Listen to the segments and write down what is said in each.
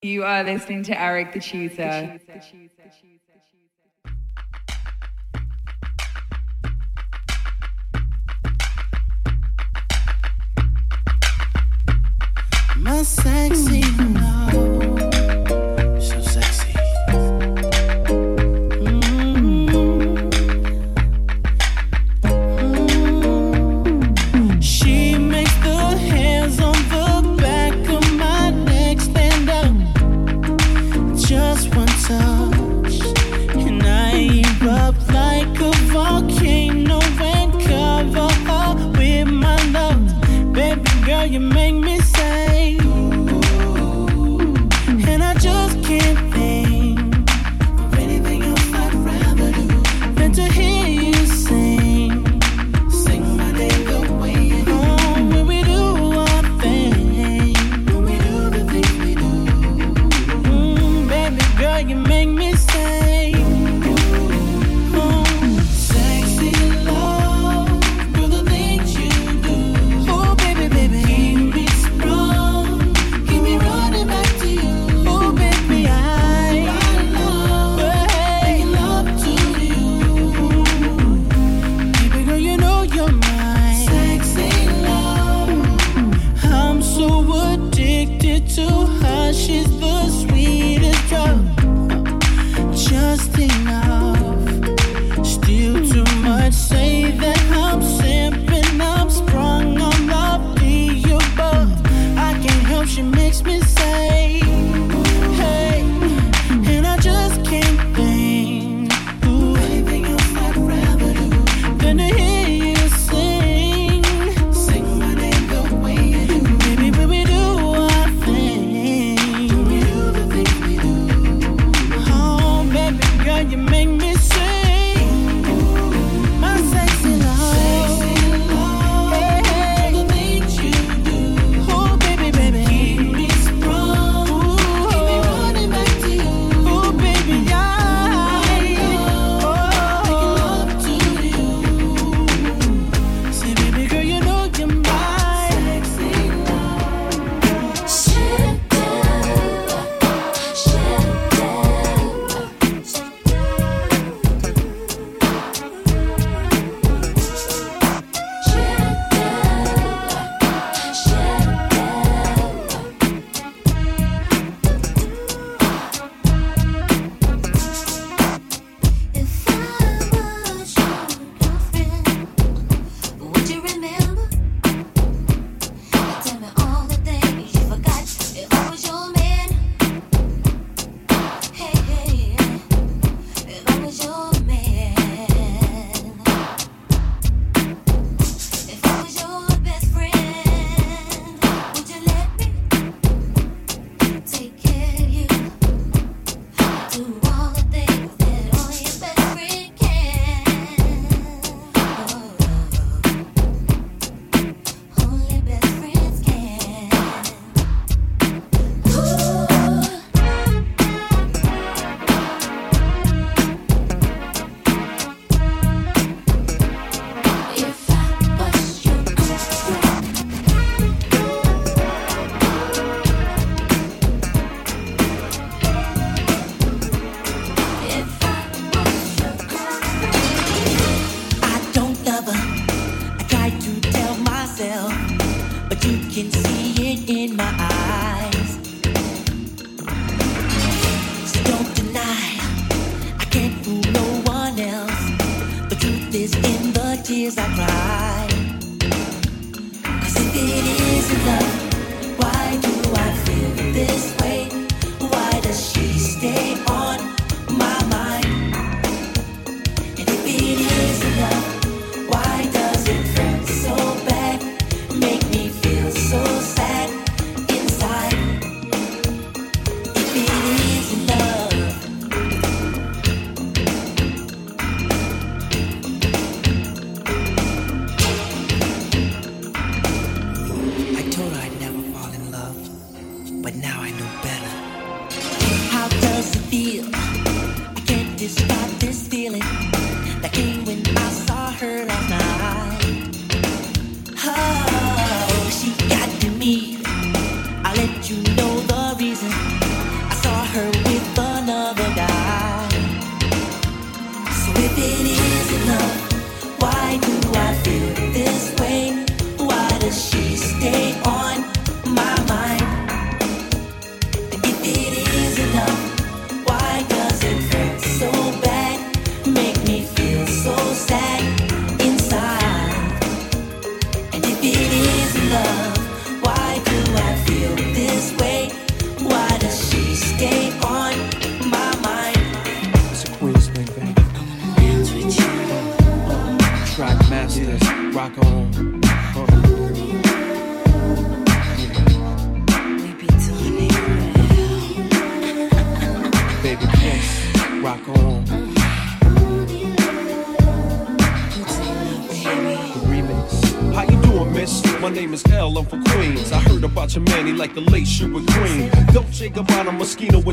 You are listening to Eric the Tutor. My sexy. first thing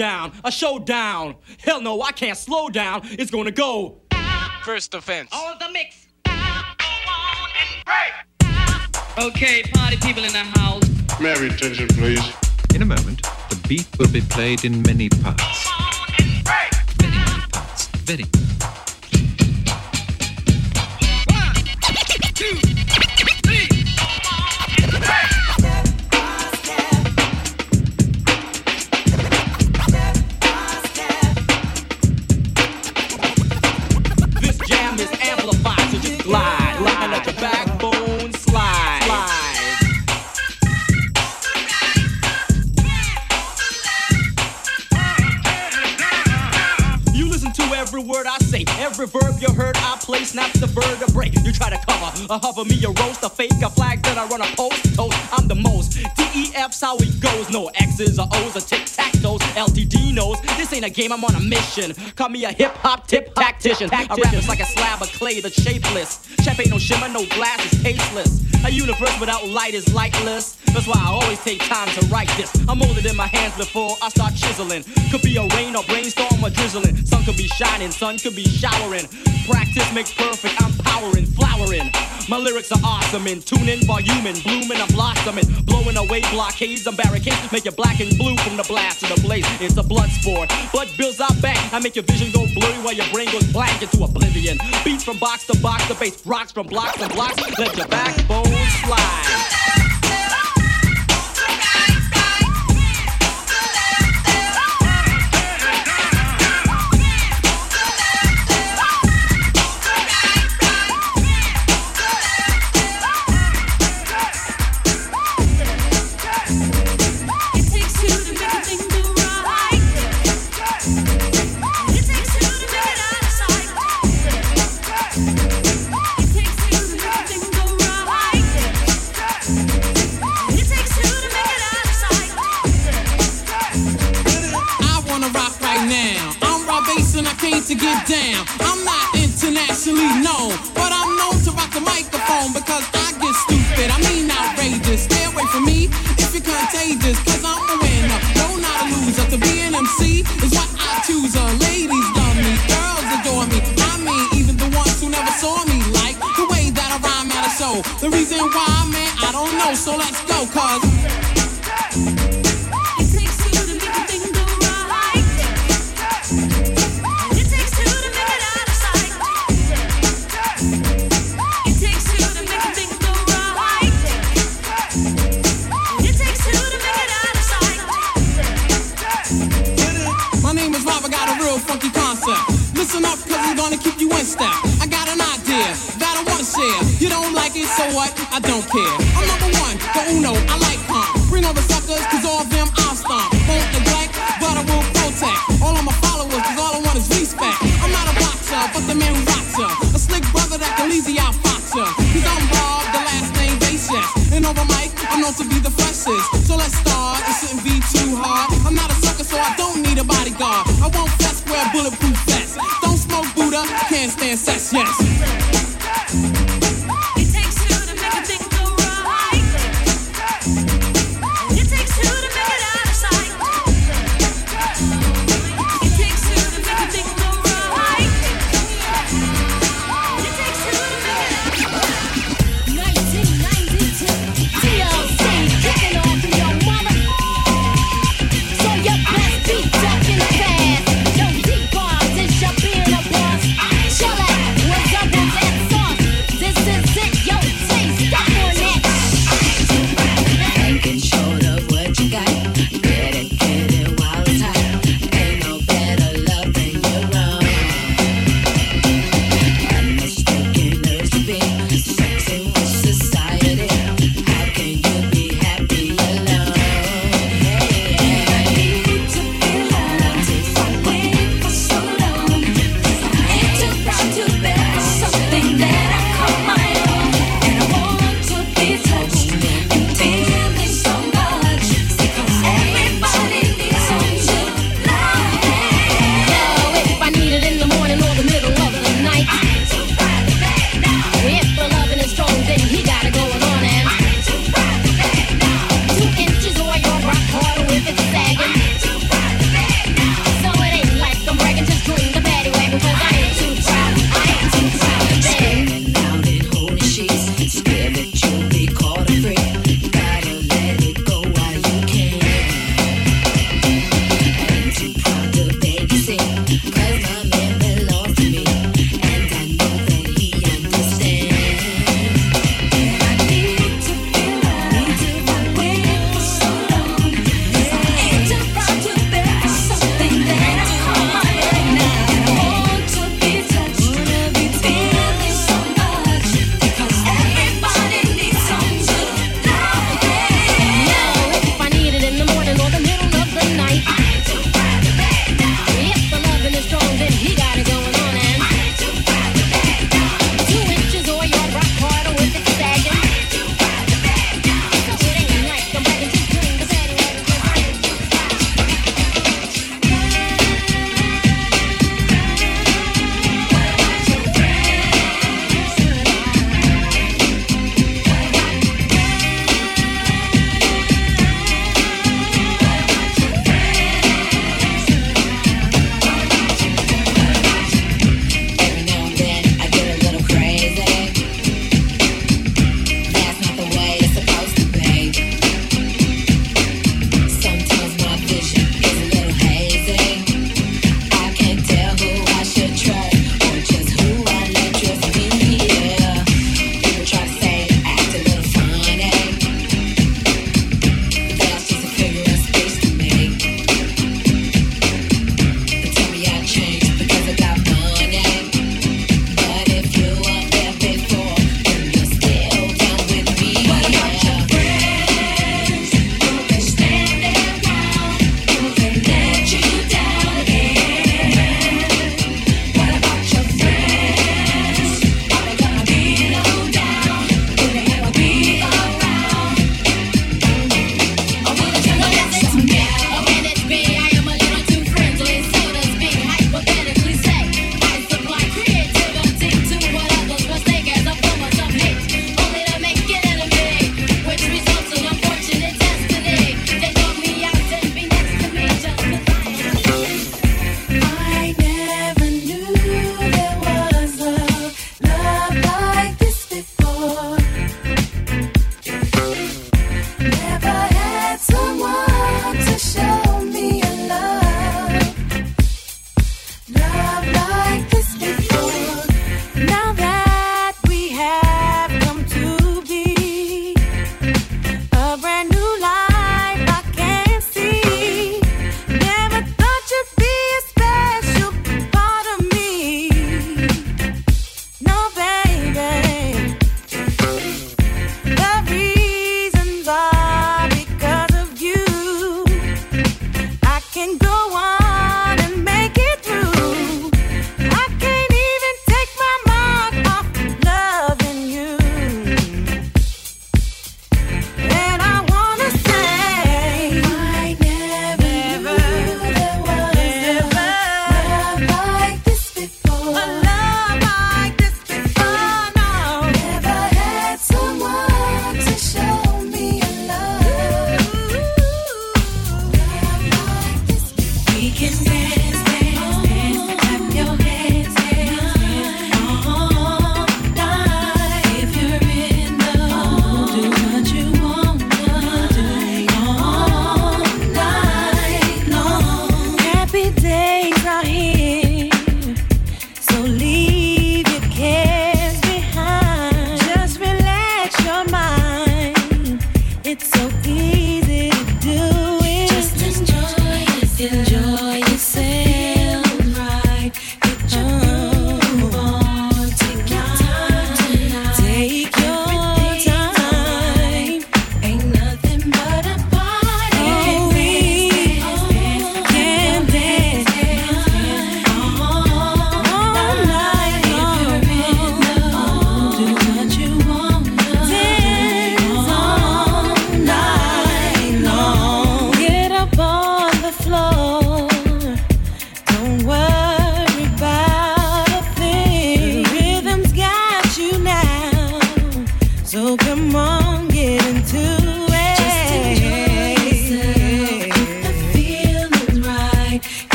Throwdown, a showdown. Hell no, I can't slow down. It's gonna go. First offense. All the mix. Okay, party people in the house. Mary, attention, please. In a moment, the beat will be played in many parts. Very many parts. Very. Not the vertebrae. You try to cover, a hover me, a roast, a fake, a flag that I run a post, toast. I'm the most. DEF's how it goes, no X's or O's or tic tac toes. LTD knows this ain't a game, I'm on a mission. Call me a hip hop tip tactician. I rap is like a slab of clay that's shapeless. Chef ain't no shimmer, no glass is tasteless. A universe without light is lightless. That's why I always take time to write this. I'm holding in my hands before I start chiseling. Could be a rain or brainstorm or drizzling. Sun could be shining, sun could be showering. Practice makes perfect. I'm powering, flowering. My lyrics are awesome and tuning, voluming, blooming, I'm blossoming, blowing away blockades and barricades, make you black and blue from the blast to the blaze. It's a blood sport. Blood builds out back. I make your vision go blurry while your brain goes blank into oblivion. Beats from box to box, the bass rocks from blocks to blocks. Let your backbone slide. over mic, I'm known to be the freshest. So let's start, it shouldn't be too hard. I'm not a sucker, so I don't need a bodyguard. I won't flex, wear bulletproof vest. Don't smoke Buddha, can't stand sex, yes.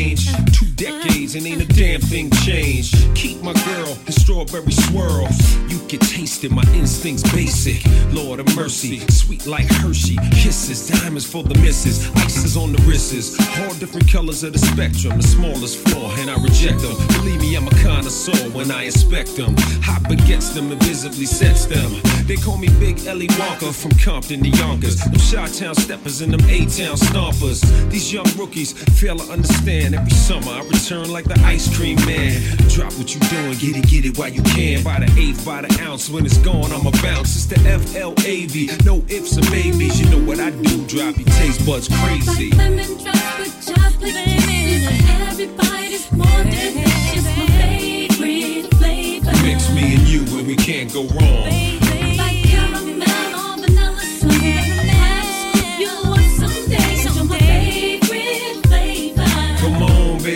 Range. Two decades and ain't a damn thing changed. Keep my girl in strawberry swirl. You can taste it, my instincts basic. Lord of mercy, sweet like Hershey. Kisses, diamonds for the misses. Ices on the wrists. All different colors of the spectrum. The smallest flaw, and I reject them. Believe me, I'm a connoisseur when I inspect them. Hot baguettes them and visibly sets them. They call me Big Ellie Walker from Compton to Yonkers. Them Chi-Town steppers and them A-Town stompers. These young rookies fail to understand. Every summer I return like the ice cream man. Drop what you doing, get it, get it while you can. By the eighth, by the ounce. When it's gone, I'ma bounce. It's the F-L-A-V. No ifs or maybes. You know what I do. Drop your taste buds crazy. Like Lemon drops with chocolate kisses. Everybody's more delicious. My favorite flavor. Mix me and you and we can't go wrong.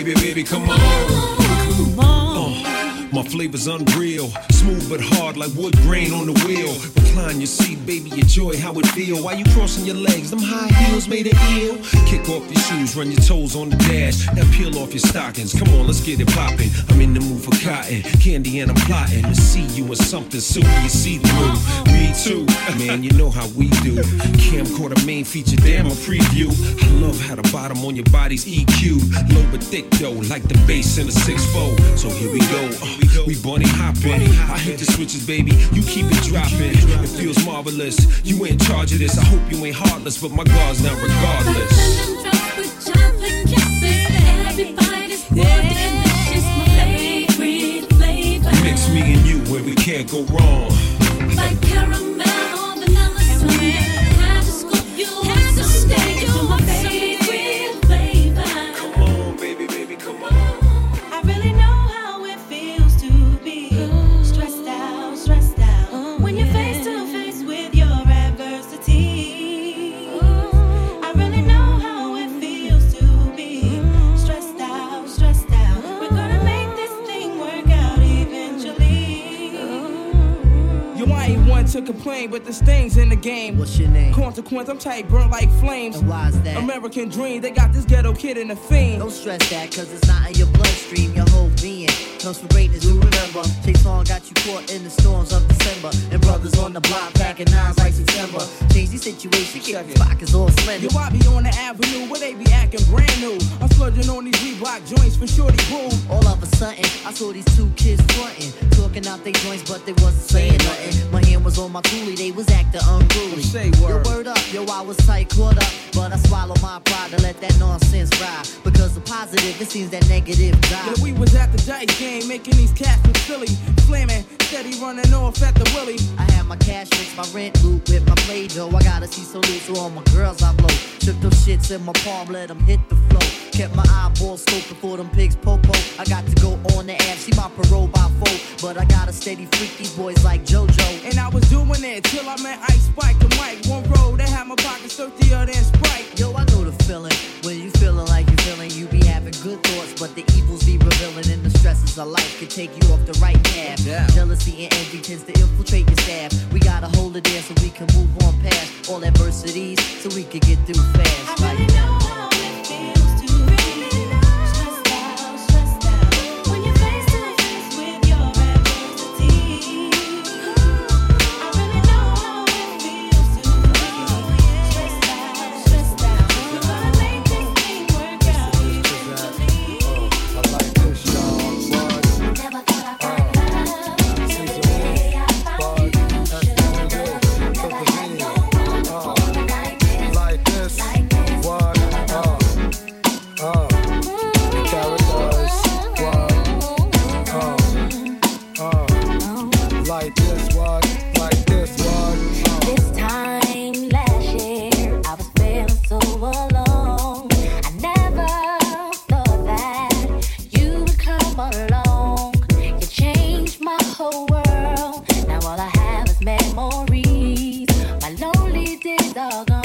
Baby, baby, come on. My flavor's unreal, smooth but hard like wood grain on the wheel. Recline your seat, baby, enjoy how it feel. While you crossing your legs, them high heels made it ill. Kick off your shoes, run your toes on the dash. Now peel off your stockings. Come on, let's get it poppin'. I'm in the mood for cotton, candy, and I'm plotting to see you in something silky you see through. Me too, man, you know how we do. Camcorder main feature, damn a preview. I love how the bottom on your body's EQ. Low but thick though, like the bass in a 6-4. So here we go, uh, we bunny hopping. I hit the switches, baby, you keep it dropping. It feels marvelous, you in charge of this. I hope you ain't heartless, but my guard's down regardless. Everybody's flavor. Mix me and you where we can't go wrong. Like caramel complain, but there's things in the game. What's your name? Consequence, I'm tight, burnt like flames. And why's that? American dream, they got this ghetto kid in the fiend. Don't stress that, cause it's not in your bloodstream. Your whole being comes from greatness, you remember. Chase on got you caught in the storms of December. And brothers on the block packing nines like September. Change the situation, keep the pockets all slender. Yo, I be on the avenue where they be acting brand new. I'm splurging on these Reebok joints for shorty boo. All of a sudden, I saw these two kids frontin', talking out their joints, but they wasn't saying nothing. My hand was on my coolie, they was acting unruly. Say Yo, word. word up, yo, I was tight, caught up, but I swallowed my pride to let that nonsense ride. Because the positive, it seems that negative die. Yeah, we was at the dice game, making these cats look silly. Flaming, steady running off at the willy. I had my cash fix, my rent loot with my play dough. I gotta see so loose, so all my girls I blow. Took those shits in my palm, let them hit the flow. Kept my eyeballs scoping for them pigs popo. I got to go on the app, see my parole by four. But I gotta steady freak these boys like JoJo. And I was doing it till I met Ice Spike and Mike. One road, they had my pockets thirstier than Sprite. Yo, I know the feeling. When you feeling like you're feeling, you be having good thoughts, but the evils be revealing, and the stresses of life can take you off the right path. Yeah. Jealousy and envy tends to infiltrate your staff. We gotta hold it there so we can move on past all adversities, so we can get through fast. I really know doggone.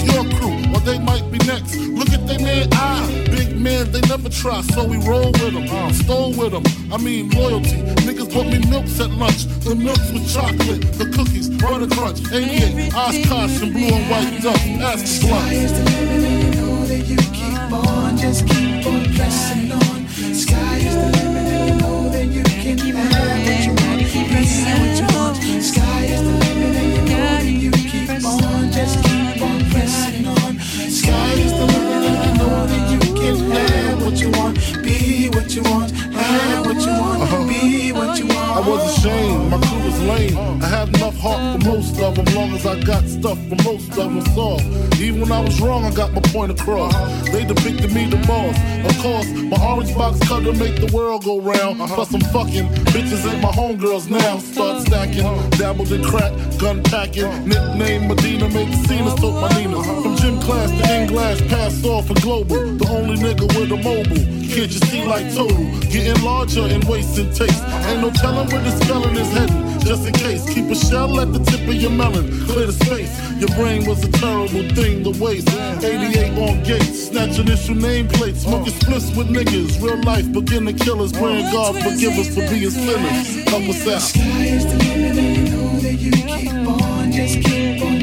Crew's your crew, or they might be next. Look at they man eye. Big man, they never try, so we roll with them. Uh, stole with them. I mean, loyalty. Niggas bought me milks at lunch. The milks with chocolate, the cookies, butter crunch, 88, Oshkosh, and blue and white duck. Ask the know that you keep on, just keep on pressing on. Sky is the limit, and you know that you can have what you want, be what you you want, you want. I was ashamed, my crew was lame. I had enough heart for most of them, long as I got stuff for most of them solved. Even when I was wrong, I got my point across. They depicted me the boss. Of course, my orange box cutter make the world go round. Uh-huh. Plus I'm fucking bitches ain't my homegirls now. Start stacking, dabbled in crack, gun packing. Nickname Medina, make the scenes, took my Nina. Uh-huh. From gym class to English, passed off for global. The only nigga with a mobile. Can't you see like total? Getting larger and wasting taste. Ain't no telling where the spelling is heading. Just in case, keep a shell at the tip of your melon. Clear the space. Your brain was a terrible thing to waste. 88 on gates, snatch initial nameplates. Smoking splits with niggas. Real life beginner killers. Praying God forgive us for being sinners. Help us out. Sky is the limit, and you know that you keep on, just keep on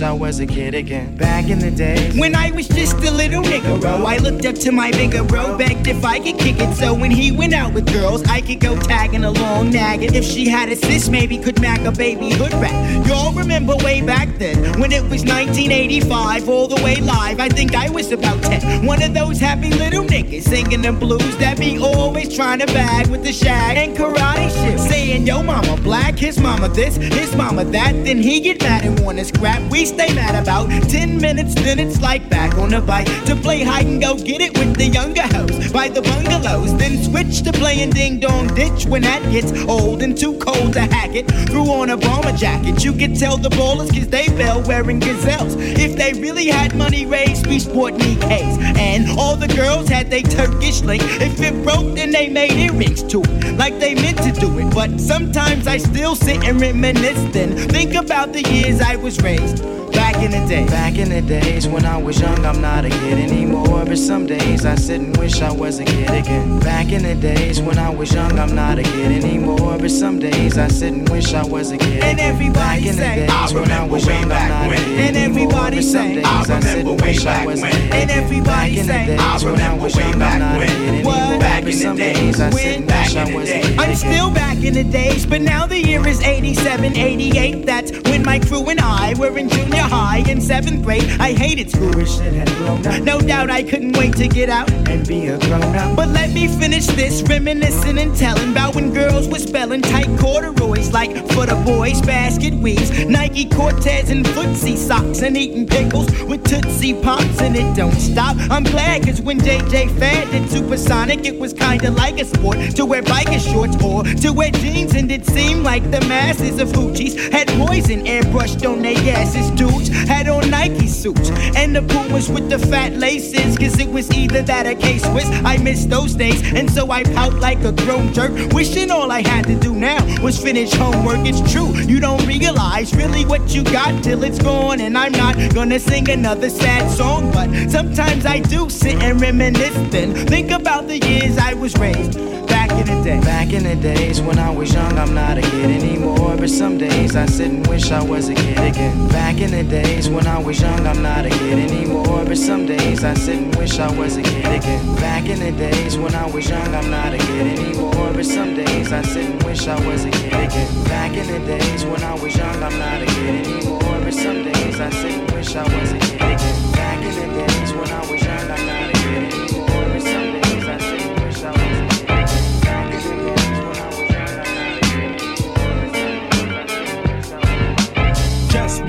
wish I was a kid again. Back in the day When I was just a little nigga, bro, I looked up to my bigger bro, begged if I could kick it. So when he went out with girls, I could go tagging along, nagging. If she had a sis, maybe could mac a baby hood rat. Y'all remember way back then when it was 1985, all the way live. I think I was about 10. One of those happy little niggas singing the blues that be always trying to bag with the shag and karate shit. Saying, yo, mama black, his mama this, his mama that. Then he get mad and wanna scrap. We stay mad about 10 minutes, then it's like back on the bike to play hide and go get it with the younger hoes by the bungalows. Then switch to playing ding dong ditch when that gets old and too cold to hack it. Threw on a bomber jacket, you could tell the ballers cause they fell wearing gazelles. If they really had money raised, we sport Nikes. And all the girls had they Turkish link. If it broke, then they made earrings to it, like they meant to do it. But sometimes I still sit and reminisce then. Think about the years I was raised. Back in the day. Back in the days when I was young, I'm not a kid anymore. But some days I sit and wish I was a kid again. Back in the days when I was young, I'm not a kid anymore. But some days I sit and wish I was a kid. And everybody Back in the say, days I when I was young, I'm not a kid And everybody some say, days I I sit and wish I was a back kid when. And everybody Back in the say, days when I was way young, I'm back not a when. kid anymore. What? But some days I sit and wish I was a kid I'm still back in the days, but now the year is 87, 88. That's when my crew and I were in junior high in seventh grade. I hated school and shit had grown up. No doubt I couldn't wait to get out and be a grown up. But let me finish this, reminiscing and telling about when girls were spelling tight corduroys like for the boys, basket weaves, Nike Cortez and footsie socks, and eating pickles with Tootsie Pops, and it don't stop. I'm glad, cause when JJ Fad did Supersonic, it was kinda like a sport to wear biker shorts or to wear jeans, and it seemed like the masses of hoochies had poison airbrushed on their asses. Dudes had on Nike suits, and the Pumas with the fat laces, cause it was either that or K Swiss. I miss those days, and so I pout like a grown jerk, wishing all I had to do now was finish homework. It's true, you don't realize really what you got till it's gone, and I'm not gonna sing another sad song, but sometimes I do sit and reminisce. Then think about the years I was raised in the day. Back in the days when I was young, I'm not a kid anymore. But some days I sit and wish I was a kid again. Back in the days when I was young, I'm not a kid anymore. But some days I sit and wish I was a kid again. Back in the days when I was young, I'm not a kid anymore. But some days I sit and wish I was a kid again. Back in the days when I was young, I'm not a kid anymore. But some days I sit and wish I was a kid again. Back in the days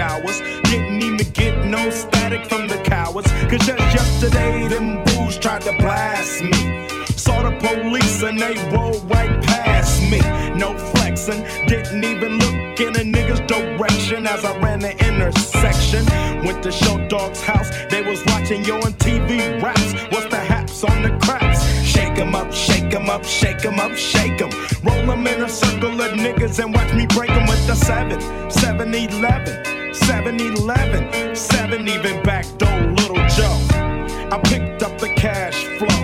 showers. Didn't even get no static from the cowards. Cause just yesterday, them booze tried to blast me. Saw the police and they rolled right past me. No flexing, didn't even look in a nigga's direction as I ran the intersection. Went to Short Dog's house, they was watching yo on TV raps. What's the haps on the craps? Shake 'em up, shake 'em up, shake 'em up, shake 'em. Roll 'em in a circle of niggas and watch me break 'em with the 7, 7 11, 7 11, 7 even back door, little Joe. I picked up the cash flow.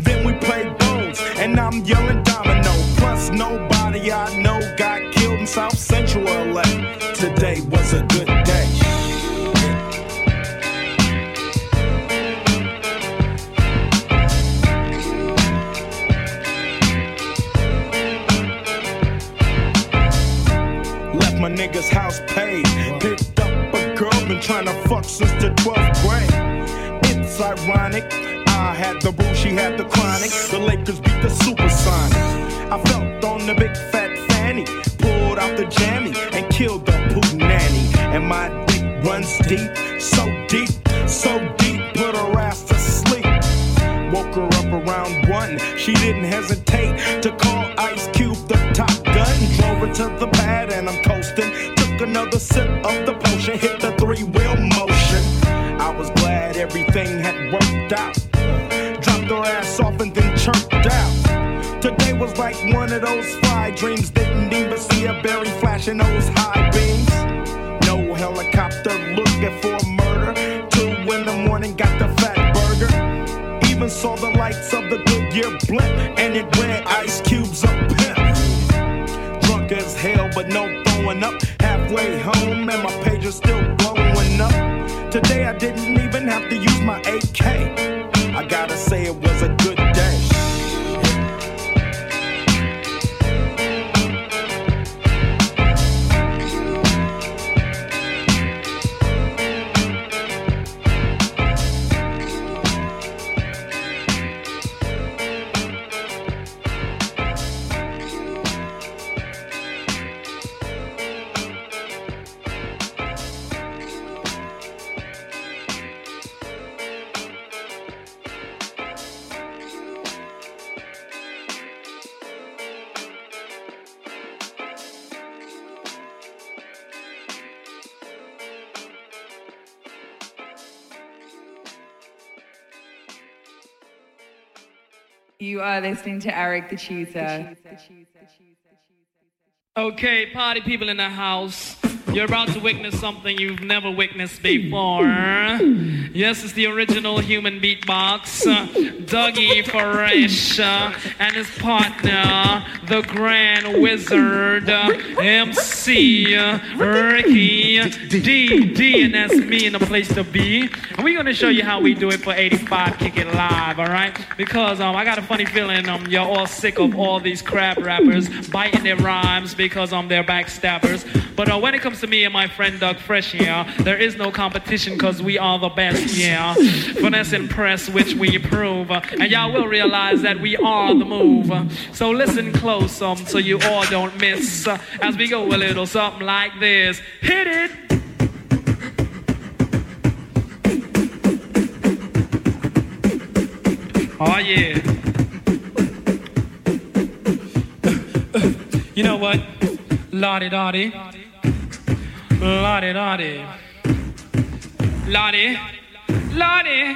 Then we played bones, and I'm yelling ironic. I had the boo, she had the chronic. The Lakers beat the Supersonics. I felt on the big fat fanny, pulled out the jammy and killed the poop nanny. And my dick runs deep, so deep, so deep, put her ass to sleep. Woke her up around one. She didn't hesitate to call Ice Cube the top gun. Drove her to the pad and I'm coasting. Took another sip of the potion, hit the three wheel motion. Everything had worked out. Dropped her ass off and then chirped out. Today was like one of those fly dreams. Didn't even see a berry flashing those high beams. No helicopter looking for murder. Two in the morning, got the fat burger. Even saw the lights of the Goodyear blimp, and it read Ice Cube's a pimp. Drunk as hell, but no throwing up. Halfway home, and my page is still up. Today I didn't even have to use my AK. You are listening to Eric the Tutor. Okay, party people in the house. You're about to witness something you've never witnessed before. Yes, it's the original human beatbox. Dougie Fresh uh, and his partner, the Grand Wizard, uh, MC uh, Ricky D D, and that's me in the place to be. And we're gonna show you how we do it for 85 Kick It Live, all right? Because um, I got a funny feeling um, you're all sick of all these crap rappers biting their rhymes because um, they're backstabbers. But uh, when it comes to me and my friend Doug Fresh here, there is no competition because we are the best, yeah. Finesse and press, which we prove. And y'all will realize that we are the move. So listen close um, so you all don't miss uh, as we go a little something like this. Hit it! Oh yeah. You know what? La Di Da Di. La Di Da Di. Lottie. Lottie.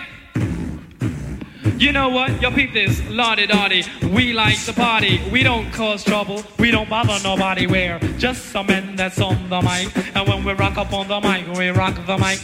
You know what? Yo, peep this. La Di Da Di. We like to party. We don't cause trouble. We don't bother nobody. We're just some men that's on the mic. And when we rock up on the mic, we rock the mic.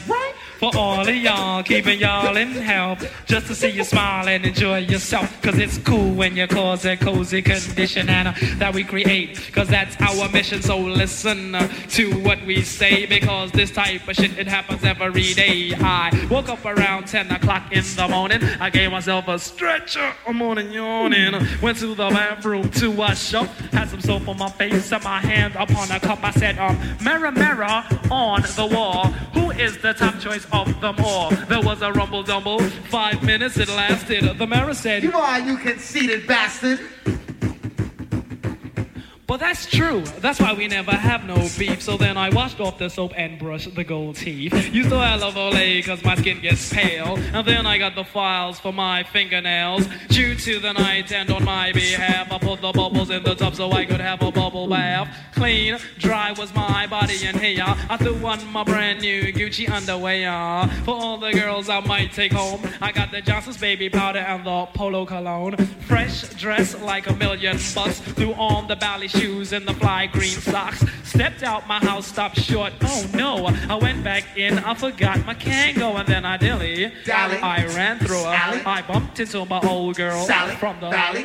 For all of y'all, keeping y'all in health. Just to see you smile and enjoy yourself. Cause it's cool when you cause a cozy condition and uh, that we create. Cause that's our mission. So listen uh, to what we say. Because this type of shit, it happens every day. I woke up around 10 o'clock in the morning. I gave myself a stretcher. I'm morning yawning. Went to the bathroom to wash up. Had some soap on my face and my hand upon a cup. I said, um, mirror, mirror on the wall. Who is the top choice of them all? There was a rumble dumble. Five minutes it lasted. The mayor said, You are, you conceited bastard. But that's true. That's why we never have no beef. So then I washed off the soap and brushed the gold teeth. Used to Oil of Olay cause my skin gets pale. And then I got the files for my fingernails. Due to the night and on my behalf, I put the bubbles in the tub so I could have a bubble bath. Clean, dry was my body and hair. I threw on my brand new Gucci underwear. For all the girls I might take home, I got the Johnson's baby powder and the polo cologne. Fresh dress like a million bucks. Threw on the bally shoes and the fly green socks. Stepped out my house, stopped short. Oh no, I went back in, I forgot my Kangol, and then I dilly. Dally. I ran through her. Sally. I bumped into my old girl Sally. from the Sally.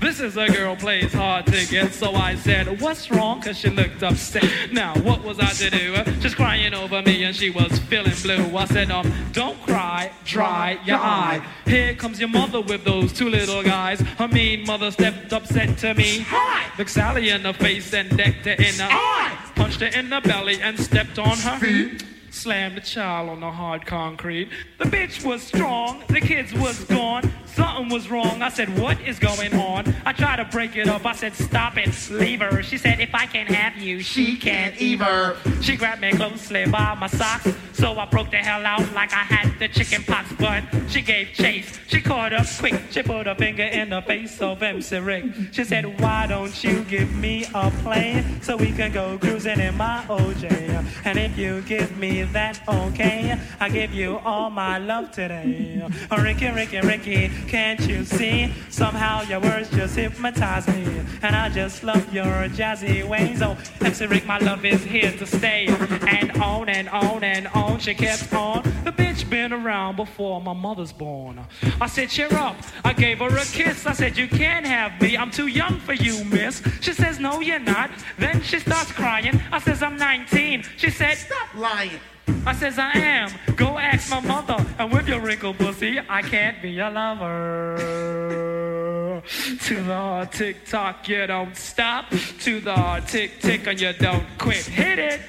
This is a girl plays hard to get, so I said, What's wrong? Cause she looked upset. Now, what was I to do? Just crying over me, and she was feeling blue. I said, Um, don't cry, dry your eye. Here comes your mother with those two little guys. Her mean mother stepped up, said to me, Hi! Looked Sally in the face and decked her in the eye. Punched her in the belly and stepped on her feet. Slammed the child on the hard concrete. The bitch was strong, the kids was gone. Something was wrong. I said, What is going on? I tried to break it up. I said, Stop it, leave her. She said, If I can't have you, she can't either. She grabbed me closely by my socks. So I broke the hell out like I had the chicken pox. But she gave chase. She caught up quick. She put a finger in the face of MC Rick. She said, Why don't you give me a plane so we can go cruising in my OJ? And if you give me that, okay, I give you all my love today. Ricky, Ricky, Ricky, can't you see? Somehow your words just hypnotize me. And I just love your jazzy ways. Oh, MC Rick, my love is here to stay. And on and on and on, she kept on. The bitch been around before my mother's born. I said, cheer up. I gave her a kiss. I said, you can't have me. I'm too young for you, miss. She says, no, you're not. Then she starts crying. I says, I'm 19. She said, stop lying. I says, I am. Go ask my mother. And with your wrinkled pussy, I can't be your lover. To the tick tock, you don't stop. To the tick tick, and you don't quit. Hit it.